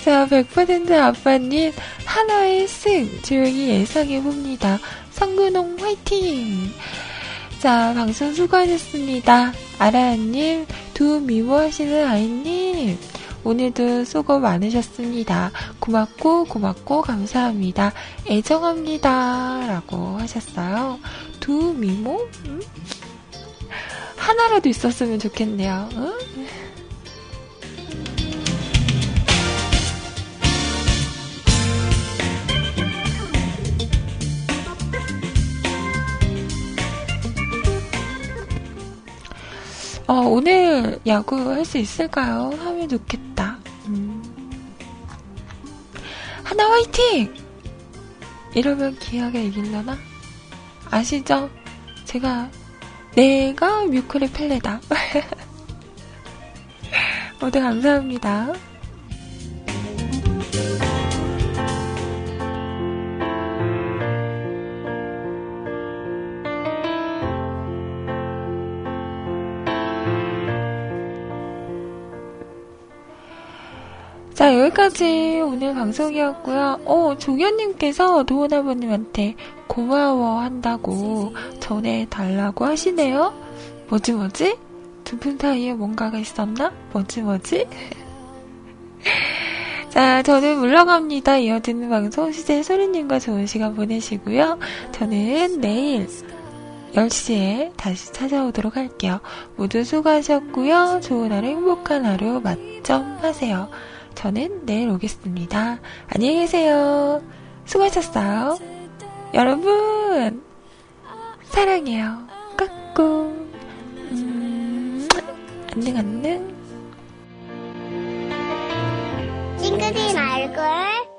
자, 100% 아빠님, 하나의 승, 조용히 예상해봅니다. 성근홍 화이팅! 자, 방송 수고하셨습니다. 아라님, 두 미워하시는 아이님, 오늘도 수고 많으셨습니다. 고맙고, 고맙고, 감사합니다. 애정합니다. 라고 하셨어요. 두 미모? 음? 하나라도 있었으면 좋겠네요. 응? 어, 오늘 야구 할 수 있을까요? 하면 좋겠다. 음. 하나 화이팅! 이러면 기아가 이길려나? 아시죠? 제가 내가 뮤클의 펠레다. [laughs] 모두 감사합니다. 자, 여기까지 오늘 방송이었고요. 어, 종현님께서 도훈 아버님한테 고마워 한다고 전해달라고 하시네요. 뭐지, 뭐지? 두 분 사이에 뭔가가 있었나? 뭐지, 뭐지? [laughs] 자, 저는 물러갑니다. 이어지는 방송 시제 소리님과 좋은 시간 보내시고요. 저는 내일 10시에 다시 찾아오도록 할게요. 모두 수고하셨고요. 좋은 하루, 행복한 하루 맞점 하세요. 저는 내일 오겠습니다. 안녕히 계세요. 수고하셨어요. 여러분, 사랑해요. 까꿍. 음, 안녕, 안녕. 찡그린 얼굴.